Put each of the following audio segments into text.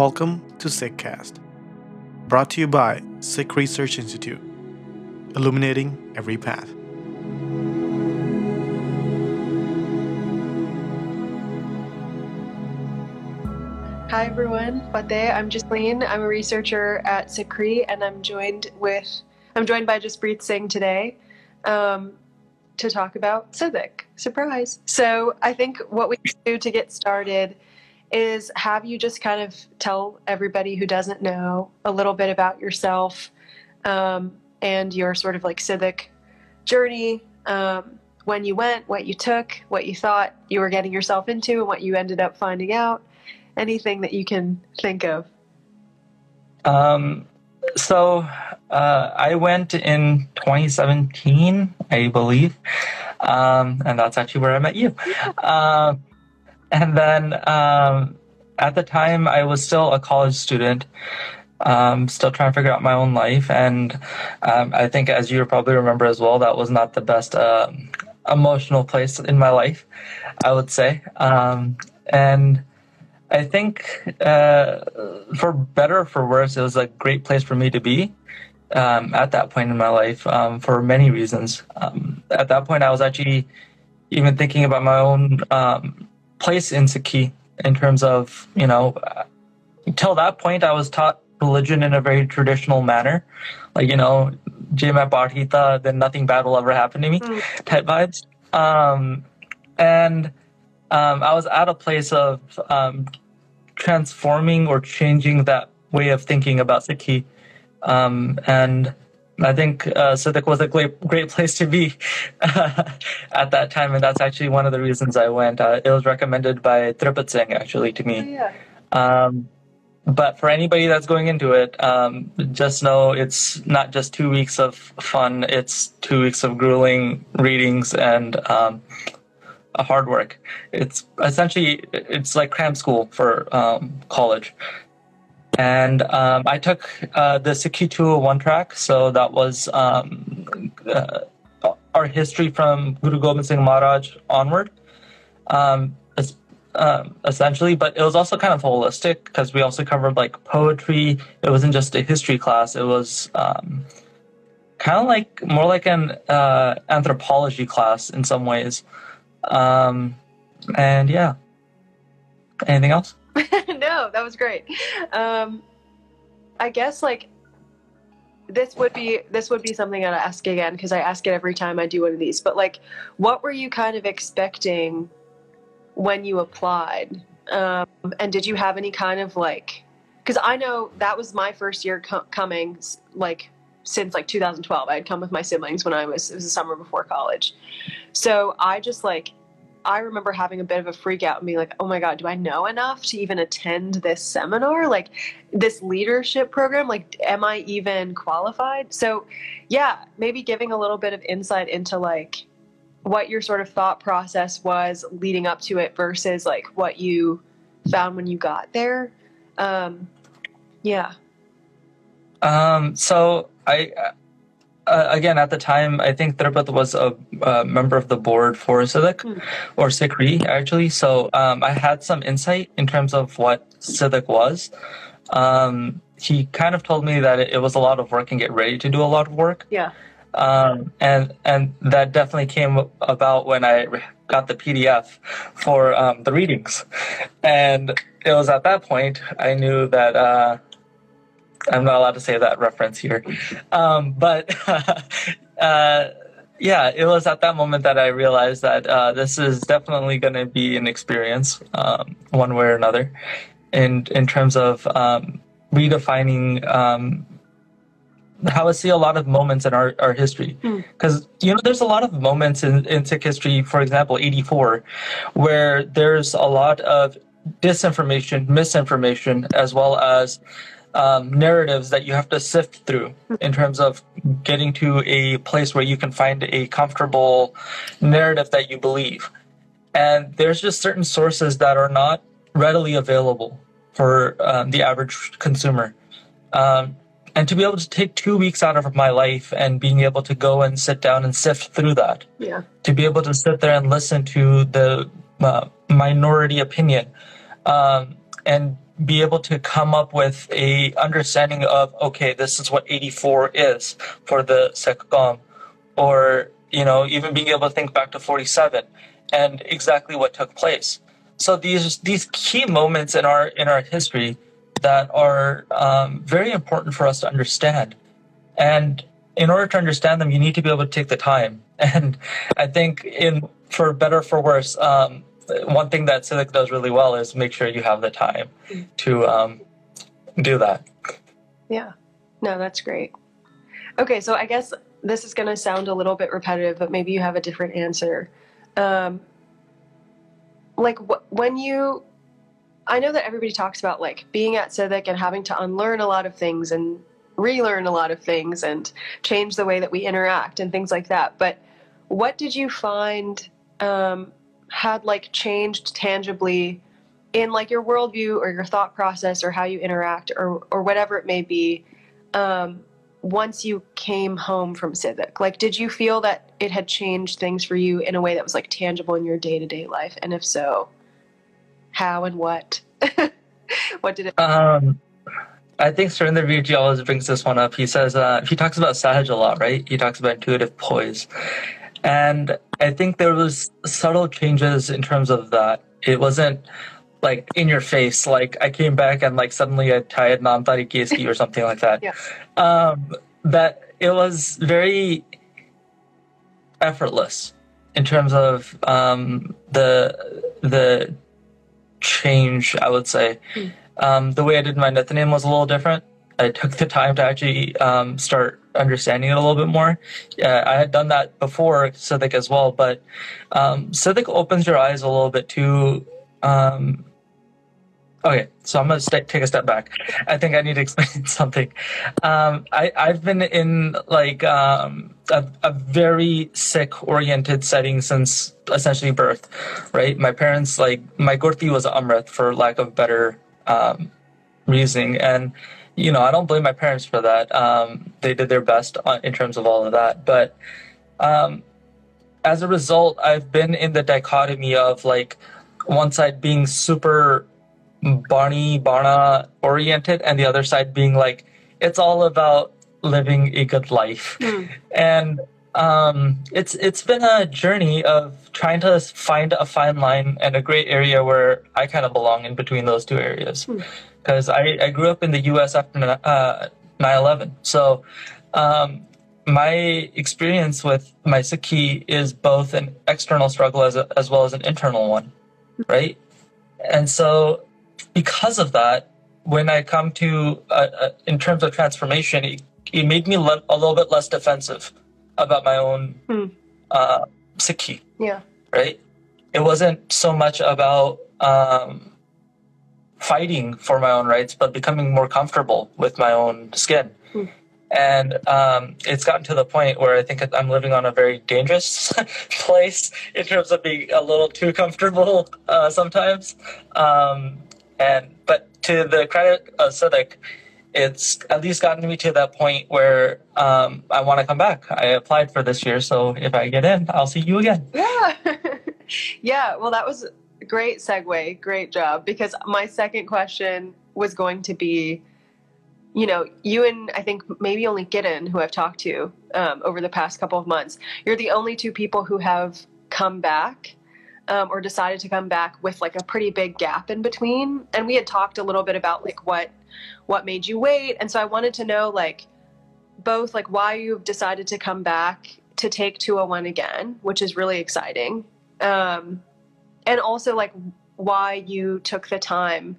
Welcome to Sikh Cast, brought to you by Sikh Research Institute, illuminating every path. Hi everyone, Fateh. I'm Jasleen. I'm a researcher at SikhRI, and I'm joined with I'm joined by Jaspreet Singh today um, to talk about Sidak. Surprise! So I think what we do to get started is have you just kind of tell everybody who doesn't know a little bit about yourself um, and your sort of like Sidak journey. Um, when you went, what you took, what you thought you were getting yourself into, and what you ended up finding out anything that you can think of? Um, so uh, I went in 2017, I believe, um, and that's actually where I met you. Uh, and then um, at the time, I was still a college student. Um, still trying to figure out my own life, and um, I think, as you probably remember as well, that was not the best uh, emotional place in my life, I would say. Um, and I think uh, for better or for worse, it was a great place for me to be um, at that point in my life um, for many reasons. At that point, I was actually even thinking about my own um, place in Sikhi in terms of, you know, until that point, I was taught religion in a very traditional manner. Like, you know, Jima Barhita, then nothing bad will ever happen to me mm. type vibes. Um, and um, I was at a place of um, transforming or changing that way of thinking about Sikhi. Um, and I think uh, was a great, great place to be at that time, and that's actually one of the reasons I went. Uh, it was recommended by Tripat Singh, actually, to me. Oh, yeah. Um, but for anybody that's going into it, um, just know it's not just two weeks of fun; it's two weeks of grueling readings and um, hard work. It's essentially it's like cram school for um, college. And um, I took uh, the Sikhi 201 track, so that was um, uh, our history from Guru Gobind Singh Maharaj onward, um, um, essentially. But it was also kind of holistic because we also covered like poetry. It wasn't just a history class; it was um, kind of like more like an uh, anthropology class in some ways. Um, and yeah. Anything else? no, that was great. Um, I guess like this would be this would be something I'd ask again because I ask it every time I do one of these. But like, what were you kind of expecting when you applied? Um, and did you have any kind of like? Because I know that was my first year co- coming like since like 2012. I had come with my siblings when I was it was the summer before college. So I just like I remember having a bit of a freak out and being like, "Oh my god, do I know enough to even attend this seminar? Like this leadership program? Like am I even qualified?" So, yeah, maybe giving a little bit of insight into like what your sort of thought process was leading up to it versus like what you found when you got there. Um, yeah. Um, so I, uh, again, at the time, I think Tripat was a, a, member of the board for Sidak mm. or SikhRI, actually. So um, I had some insight in terms of what Sidak was. Um, he kind of told me that it, it, was a lot of work and get ready to do a lot of work. Yeah. Um, and and that definitely came about when I got the PDF for um, the readings, and it was at that point I knew that uh, I'm not allowed to say that reference here. Um, but uh, yeah, it was at that moment that I realized that uh, this is definitely going to be an experience, um, one way or another, in in terms of um, redefining um, how I see a lot of moments in our, our history. Because, hmm. you know, there's a lot of moments in, in Sikh history, for example, 84, where there's a lot of disinformation, misinformation, as well as um, narratives that you have to sift through in terms of getting to a place where you can find a comfortable narrative that you believe. And there's just certain sources that are not readily available for um, the average consumer. Um, and to be able to take two weeks out of my life and being able to go and sit down and sift through that, yeah. to be able to sit there and listen to the uh, minority opinion, um, and be able to come up with a understanding of okay, this is what 84 is for the Sikh Qaum, or you know, even being able to think back to 47 and exactly what took place. So these these key moments in our in our history that are um, very important for us to understand, and in order to understand them, you need to be able to take the time. And I think in for better for worse, um, one thing that Sidak does really well is make sure you have the time to um, do that. Yeah. No, that's great. Okay, so I guess this is going to sound a little bit repetitive, but maybe you have a different answer. Um, like wh- when you, I know that everybody talks about like being at Sidak and having to unlearn a lot of things and relearn a lot of things and change the way that we interact and things like that. But what did you find um, had like changed tangibly in like your worldview or your thought process or how you interact or or whatever it may be um, once you came home from Sidak like did you feel that it had changed things for you in a way that was like tangible in your day-to-day life and if so how and what what did it Um, I think Surinder Virji always brings this one up. He says uh, he talks about Sahaj a lot, right? He talks about intuitive poise, and I think there was subtle changes in terms of that. It wasn't like in your face, like I came back and like suddenly I tied Nam Tari Keski or something like that. Yeah. Um, that it was very effortless in terms of um, the the change. I would say Hmm. um, the way I did my Nitnem was a little different. I took the time to actually um, start understanding it a little bit more. Yeah, I had done that before Sidak as well, but um, Sidak opens your eyes a little bit too. Um, okay, so I'm gonna st- take a step back. I think I need to explain something. Um, I, I've been in like um, a, a very Sikh oriented setting since essentially birth, right? My parents like my Gurti was Amrit for lack of better um, reasoning, and you know I don't blame my parents for that. Um, they did their best on, in terms of all of that, but um, as a result, I've been in the dichotomy of like one side being super Bani Bana oriented, and the other side being like it's all about living a good life Hmm. and um, it's it's been a journey of trying to find a fine line and a great area where I kind of belong in between those two areas. Hmm. Because I, I grew up in the U.S. after uh, 9/11, so um, my experience with my Sikhi is both an external struggle as a, as well as an internal one, right? And so because of that, when I come to uh, uh, in terms of transformation, it, it made me le- a little bit less defensive about my own Hmm. uh, Sikhi, yeah right? It wasn't so much about um, fighting for my own rights, but becoming more comfortable with my own skin. Hmm. And um, it's gotten to the point where I think I'm living on a very dangerous place in terms of being a little too comfortable uh, sometimes. Um, and but to the credit of Sidak, it's at least gotten me to that point where um, I want to come back. I applied for this year, so if I get in, I'll see you again. yeah yeah well that was a great segue great job because my second question was going to be you know you and i think maybe only Gideon, who i've talked to um, over the past couple of months you're the only two people who have come back um, or decided to come back with like a pretty big gap in between. And we had talked a little bit about like what what made you wait. And so i wanted to know like both like why you've decided to come back to take 201 again which is really exciting. Um, and also like why you took the time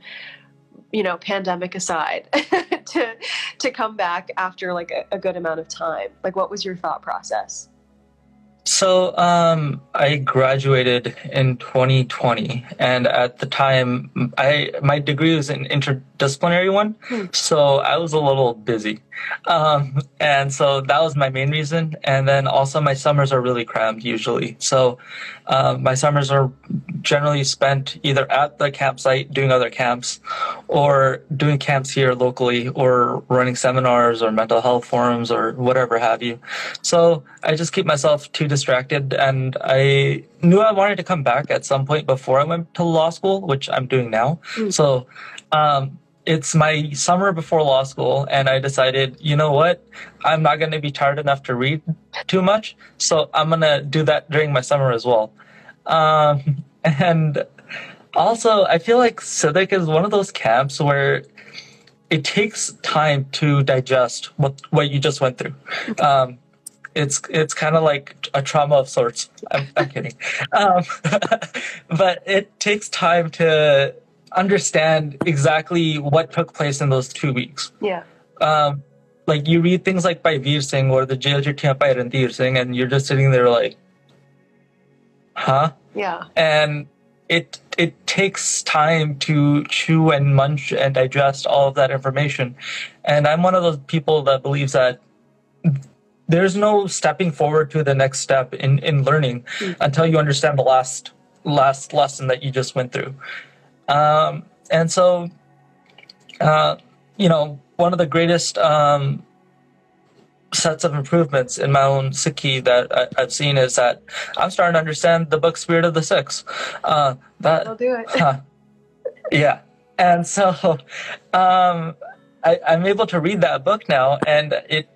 you know pandemic aside to to come back after like a, a good amount of time. Like what was your thought process So um, I graduated in 2020, and at the time, I my degree was an interdisciplinary one, Hmm. so I was a little busy, um, and so that was my main reason. And then also, my summers are really crammed usually, so um, my summers are generally spent either at the campsite doing other camps, or doing camps here locally, or running seminars or mental health forums or whatever have you. So I just keep myself too distracted, and I knew I wanted to come back at some point before I went to law school, which I'm doing now. Mm. So um, it's my summer before law school, and I decided, you know what, I'm not going to be tired enough to read too much, so I'm going to do that during my summer as well. Um, and also, I feel like Sidak is one of those camps where it takes time to digest what what you just went through. Um, it's it's kind of like a trauma of sorts. I'm, I'm kidding, um, but it takes time to understand exactly what took place in those two weeks. Yeah. Um, like you read things like by Veer Singh or the Jail by Randhir Singh, and you're just sitting there like, huh? Yeah. And it it takes time to chew and munch and digest all of that information. And I'm one of those people that believes that there's no stepping forward to the next step in, in learning Mm. until you understand the last last lesson that you just went through. Um, and so, uh, you know, one of the greatest um, sets of improvements in my own Sikhi that I, I've seen is that I'm starting to understand the book Spirit of the Sikh. Uh, that I'll do it. Huh. yeah. And so um, I, I'm able to read that book now, and it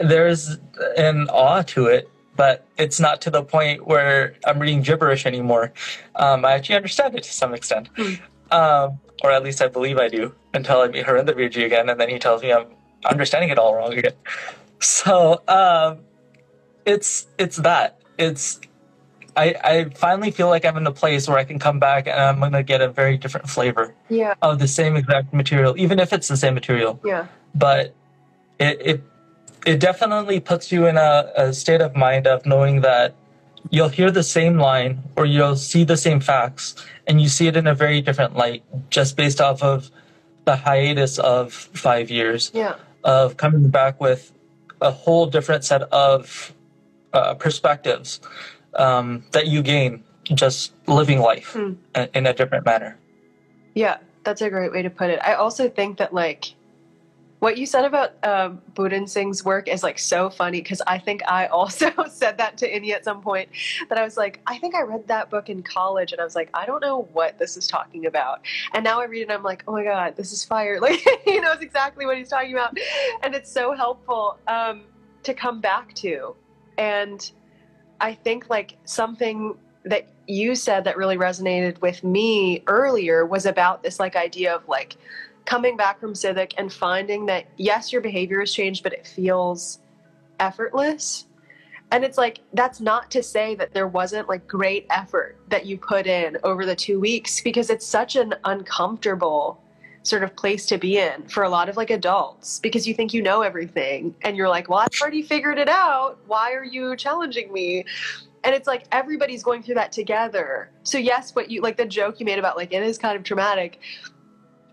there's an awe to it, but it's not to the point where I'm reading gibberish anymore. Um, I actually understand it to some extent, Hmm. um, or at least I believe I do until I meet Harinder Virji again, and then he tells me I'm understanding it all wrong again. So um, it's it's that it's I, I finally feel like I'm in a place where I can come back and I'm going to get a very different flavor Yeah. of the same exact material, even if it's the same material. Yeah. But it it, it definitely puts you in a, a state of mind of knowing that you'll hear the same line or you'll see the same facts and you see it in a very different light just based off of the hiatus of five years Yeah. of coming back with a whole different set of uh, perspectives um, that you gain just living life in, in a different manner. Yeah, that's a great way to put it. I also think that like what you said about um, Puran Singh's work is like so funny because I think I also said that to Indy at some point. That I was like, I think I read that book in college, and I was like, I don't know what this is talking about. And now I read it, and I'm like, oh my god, this is fire! Like he knows exactly what he's talking about, and it's so helpful um, to come back to. And I think like something that you said that really resonated with me earlier was about this like idea of like coming back from Sidak and finding that yes your behavior has changed but it feels effortless. And it's like that's not to say that there wasn't like great effort that you put in over the 2 weeks because it's such an uncomfortable sort of place to be in for a lot of like adults because you think you know everything and you're like well I've already figured it out. Why are you challenging me? And it's like everybody's going through that together. So yes what you like the joke you made about like it is kind of traumatic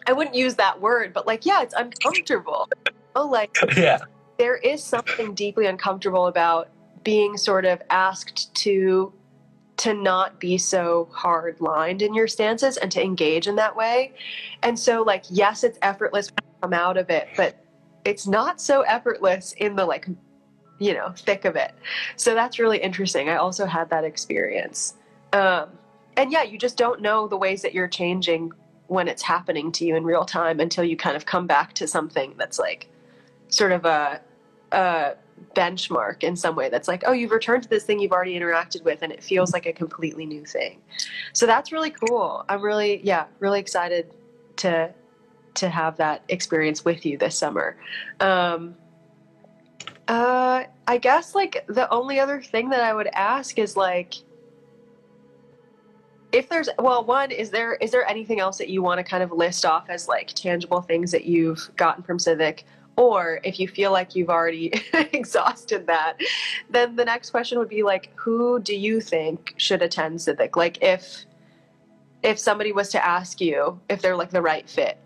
i wouldn't use that word but like yeah it's uncomfortable. Oh like yeah. there is something deeply uncomfortable about being sort of asked to to not be so hard lined in your stances and to engage in that way. And so like yes it's effortless come out of it but it's not so effortless in the like you know thick of it. So that's really interesting. I also had that experience. Um, and yeah you just don't know the ways that you're changing when it's happening to you in real time until you kind of come back to something that's like sort of a, a benchmark in some way that's like oh you've returned to this thing you've already interacted with and it feels like a completely new thing. So that's really cool. I'm really yeah really excited to to have that experience with you this summer. Um, uh, I guess like the only other thing that I would ask is like if there's well one is there is there anything else that you want to kind of list off as like tangible things that you've gotten from Sidak? Or if you feel like you've already exhausted that then the next question would be like who do you think should attend Sidak? Like if if somebody was to ask you if they're like the right fit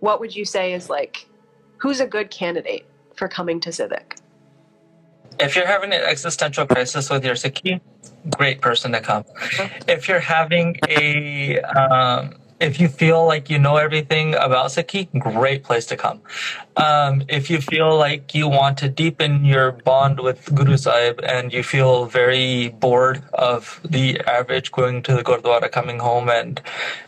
what would you say is like who's a good candidate for coming to Sidak? If you're having an existential crisis with your Sikhi, great person to come. If you're having a, um, if you feel like you know everything about Sikhi, great place to come. Um, if you feel like you want to deepen your bond with Guru Sahib and you feel very bored of the average going to the Gurdwara, coming home, and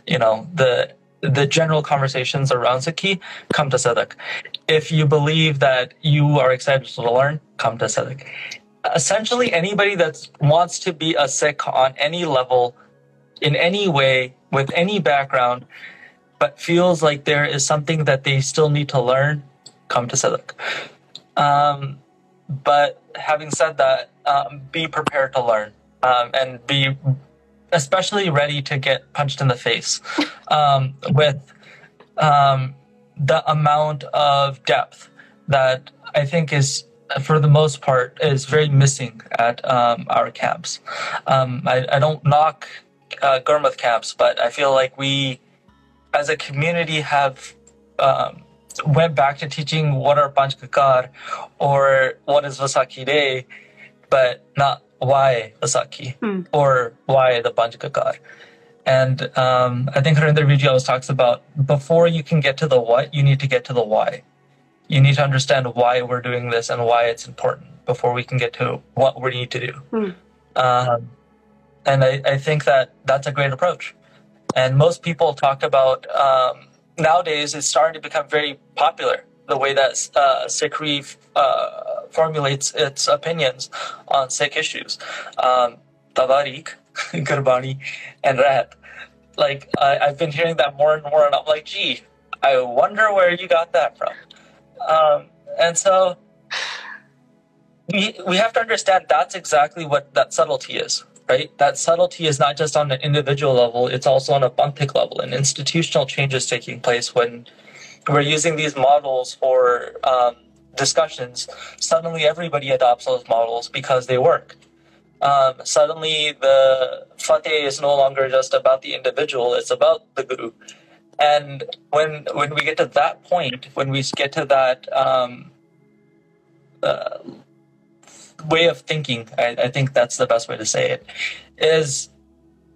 you know the the general conversations around Sikhi, come to Sidak. If you believe that you are excited to learn, come to Sidak. Essentially, anybody that wants to be a Sikh on any level, in any way, with any background, but feels like there is something that they still need to learn, come to Sidak. Um, but having said that, um, be prepared to learn um, and be especially ready to get punched in the face um, with um, the amount of depth that I think is, for the most part, is very missing at um, our camps. Um, I, I, don't knock uh, camps, but I feel like we, as a community, have um, went back to teaching what are Panch Kakar or what is Vaisakhi Day, but not why Vaisakhi hmm. or why the Panchakakar. And um, I think Harinder Virji always talks about before you can get to the what, you need to get to the why. You need to understand why we're doing this and why it's important before we can get to what we need to do. Hmm. Um, and I, I, think that that's a great approach. And most people talk about um, nowadays it's starting to become very popular the way that uh, SikhRI uh, formulates its opinions on Sikh issues. Um, Gurbani, and Rap. Like, I, I've been hearing that more and more, and I'm like, gee, I wonder where you got that from. Um, and so we, we have to understand that's exactly what that subtlety is, right? That subtlety is not just on an individual level, it's also on a Panthik level, and institutional changes taking place when we're using these models for um, discussions, suddenly everybody adopts those models because they work. Um, suddenly, the fateh is no longer just about the individual; it's about the guru. And when when we get to that point, when we get to that um, uh, way of thinking, I, I think that's the best way to say it, is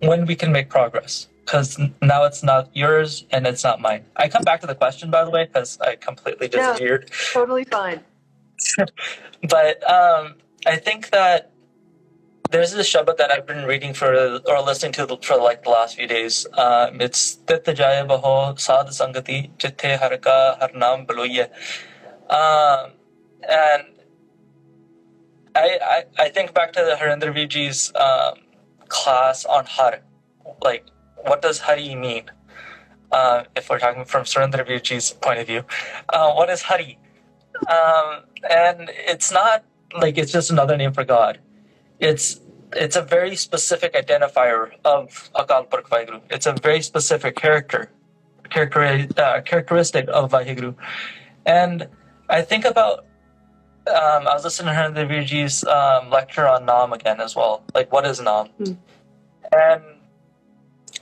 when we can make progress because now it's not yours and it's not mine. I come back to the question, by the way, because I completely disappeared. Yeah, totally fine. but um, I think that there's this Shabad that I've been reading for or listening to for like the last few days. Um, it's Tit Jaya Baho Sad Sangati Chitte Haraka Harnam Baloye. Um, and I, I, I think back to the Harinder Virji's um, class on Har, like what does Hari mean? Uh, if we're talking from Surinder Virji's point of view, uh, what is Hari? Um, and it's not like it's just another name for God. It's it's a very specific identifier of Akal Purkh Vaheguru. It's a very specific character, character uh, characteristic of Vaheguru. And I think about um, I was listening to Virji's um, lecture on Nam again as well. Like, what is Nam? Mm. And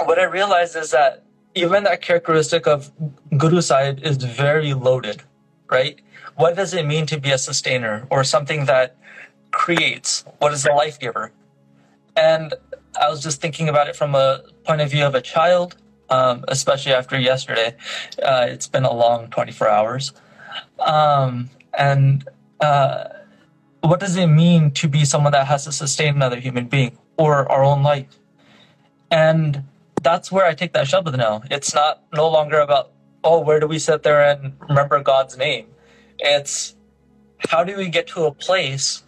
what I realized is that even that characteristic of Guru Sahib is very loaded, right? What does it mean to be a sustainer or something that creates? What is the life giver? And I was just thinking about it from a point of view of a child, um, especially after yesterday. Uh, it's been a long 24 hours. Um, and uh, what does it mean to be someone that has to sustain another human being or our own life? And that's where I take that Shabad now. It's not no longer about, oh, where do we sit there and remember God's name? It's how do we get to a place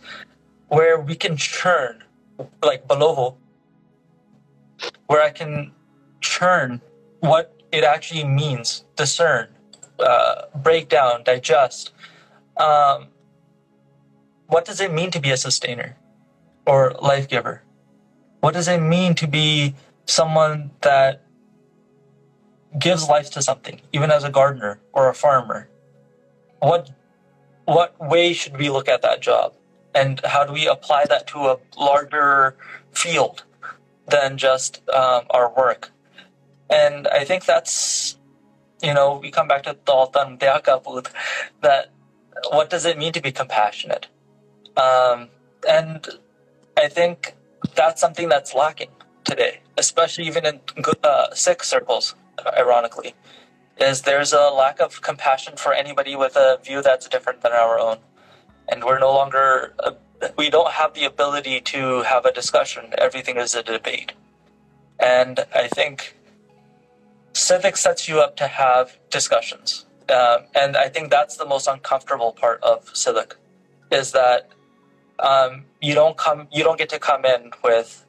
where we can churn, like Balovo, where I can churn what it actually means, discern, uh, break down, digest. Um, what does it mean to be a sustainer or life giver? What does it mean to be someone that gives life to something, even as a gardener or a farmer, what what way should we look at that job? And how do we apply that to a larger field than just um, our work? And I think that's, you know, we come back to Dalton Deakabud, that what does it mean to be compassionate? Um, and I think that's something that's lacking today, especially even in uh, Sikh circles, ironically, is there's a lack of compassion for anybody with a view that's different than our own. And we're no longer, uh, we don't have the ability to have a discussion. Everything is a debate. And I think Sidak sets you up to have discussions. Um, and I think that's the most uncomfortable part of Sidak is that um, you don't come you don't get to come in with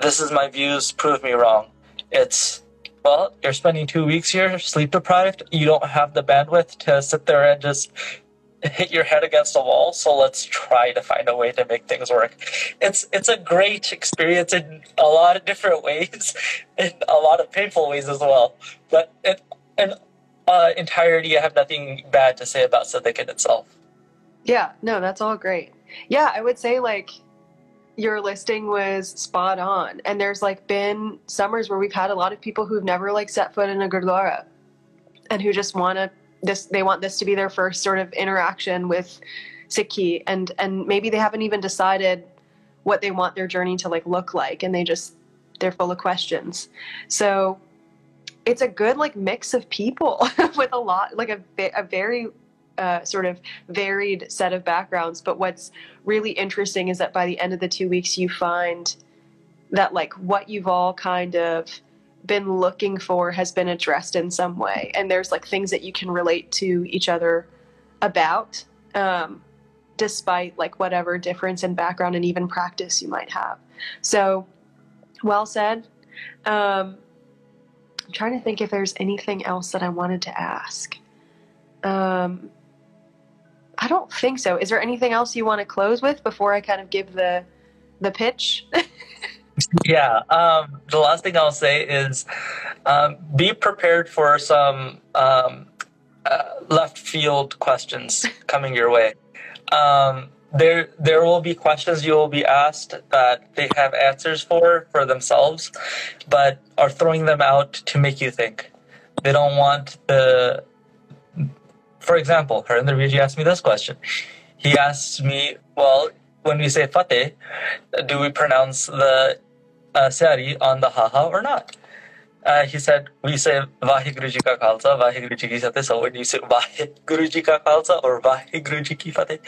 this is my views prove me wrong it's well you're spending two weeks here sleep deprived you don't have the bandwidth to sit there and just hit your head against a wall so let's try to find a way to make things work. It's it's a great experience in a lot of different ways in a lot of painful ways as well. But in, in uh, entirety i have nothing bad to say about in itself. Yeah no that's all great. Yeah i would say like your listing was spot on and there's like been summers where we've had a lot of people who've never like set foot in a gurdwara and who just want to this they want this to be their first sort of interaction with Sikhi and and maybe they haven't even decided what they want their journey to like look like and they just they're full of questions. So it's a good like mix of people with a lot like a, a very uh, sort of varied set of backgrounds. But what's really interesting is that by the end of the two weeks you find that like what you've all kind of been looking for has been addressed in some way. And there's like things that you can relate to each other about um, despite like whatever difference in background and even practice you might have. So well said. Um, i'm trying to think if there's anything else that i wanted to ask. Um, i don't think so. Is there anything else you want to close with before i kind of give the the pitch yeah. Um, the last thing I'll say is um, be prepared for some um, uh, left field questions coming your way. Um, there, there will be questions you will be asked that they have answers for for themselves, but are throwing them out to make you think. They don't want the. For example, Harinder Virji asked me this question. He asked me, "Well, when we say fateh, do we pronounce the uh, Sihari on the haha or not? Uh, he said, we say Vaheguru Ji Ka Khalsa, Vaheguru Ji Ki Fateh. So when you say Vaheguru Ji Ka Khalsa or Vaheguru Ji Ki Fateh,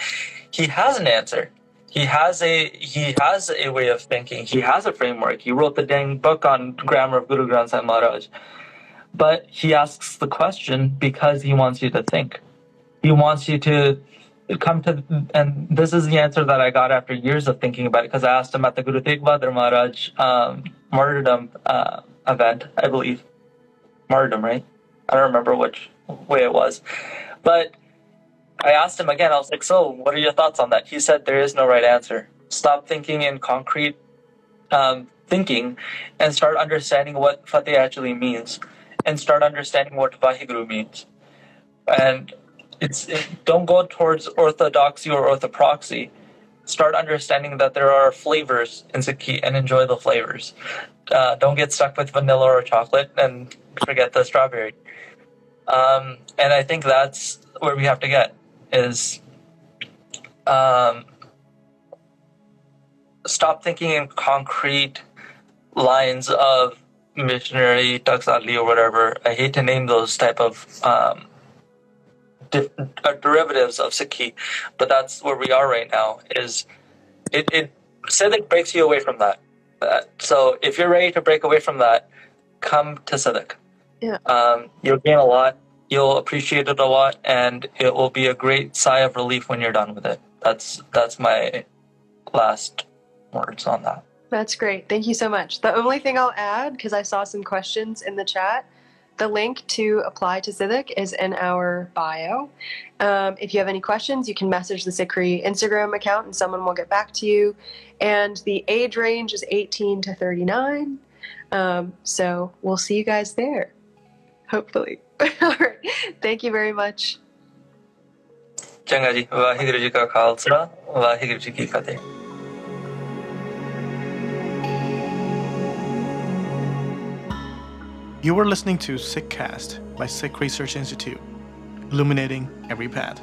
he has an answer. He has a he has a way of thinking. He has a framework. He wrote the dang book on grammar of Guru Granth Sahib Maharaj. But he asks the question because he wants you to think. He wants you to come to, and this is the answer that I got after years of thinking about it, because I asked him at the Guru Tegh Bahadur Maharaj um, martyrdom uh, event, I believe. Martyrdom, right? I don't remember which way it was. But I asked him again, I was like, so what are your thoughts on that? He said, there is no right answer. Stop thinking in concrete um, thinking and start understanding what Fateh actually means and start understanding what Vaheguru means. And it's it, don't go towards orthodoxy or orthopraxy. Start understanding that there are flavors in Sikhi and enjoy the flavors. Uh, don't get stuck with vanilla or chocolate and forget the strawberry. Um, and I think that's where we have to get is um, stop thinking in concrete lines of missionary Taksali or whatever. I hate to name those type of um, uh, derivatives of Sikhi, but that's where we are right now. Is it, it breaks you away from that. Uh, so if you're ready to break away from that, come to Sidak. Yeah. Um, you'll gain a lot. You'll appreciate it a lot, and it will be a great sigh of relief when you're done with it. That's that's my last words on that. That's great. Thank you so much. The only thing I'll add, because I saw some questions in the chat, the link to apply to Sidak is in our bio. Um, if you have any questions, you can message the SikhRI Instagram account and someone will get back to you. And the age range is 18 to 39. Um, so we'll see you guys there, hopefully. All right. Thank you very much. ਚੰਗਾ ਜੀ ਵਾਹਿਗੁਰੂ ਜੀ ਕਾ You are listening to Sikh Cast by Sikh Research Institute, illuminating every path.